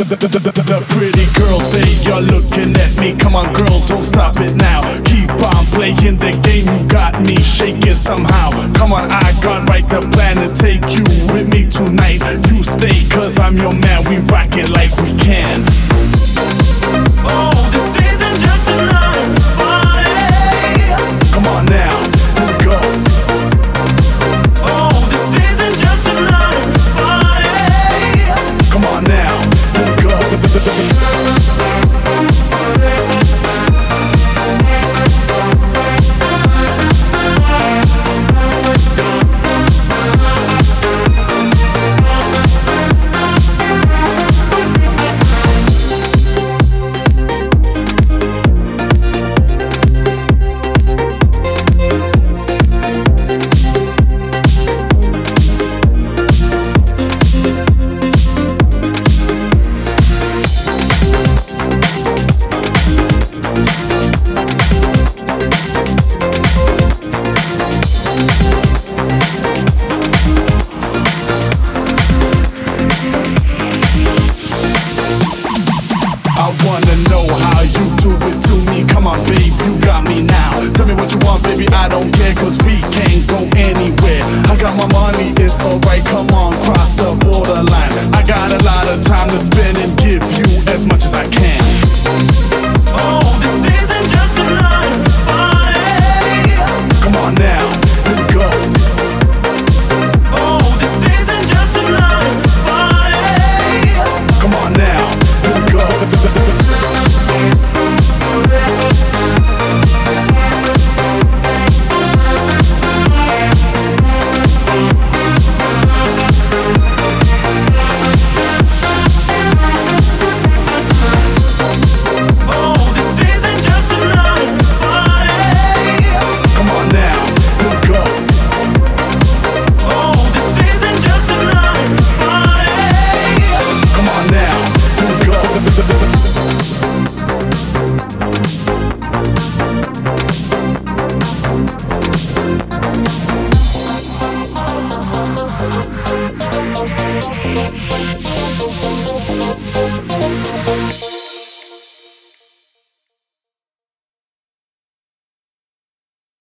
The pretty girls, they are looking at me. Come on, girl, don't stop it now. Keep on playing the game, you got me shaking somehow. Come on, I got right the plan to take you with me tonight. You stay, cause I'm your man. We rock it like I don't care, cause we can't go anywhere. I got my money, it's alright, come on, cross the borderline. I got a lot of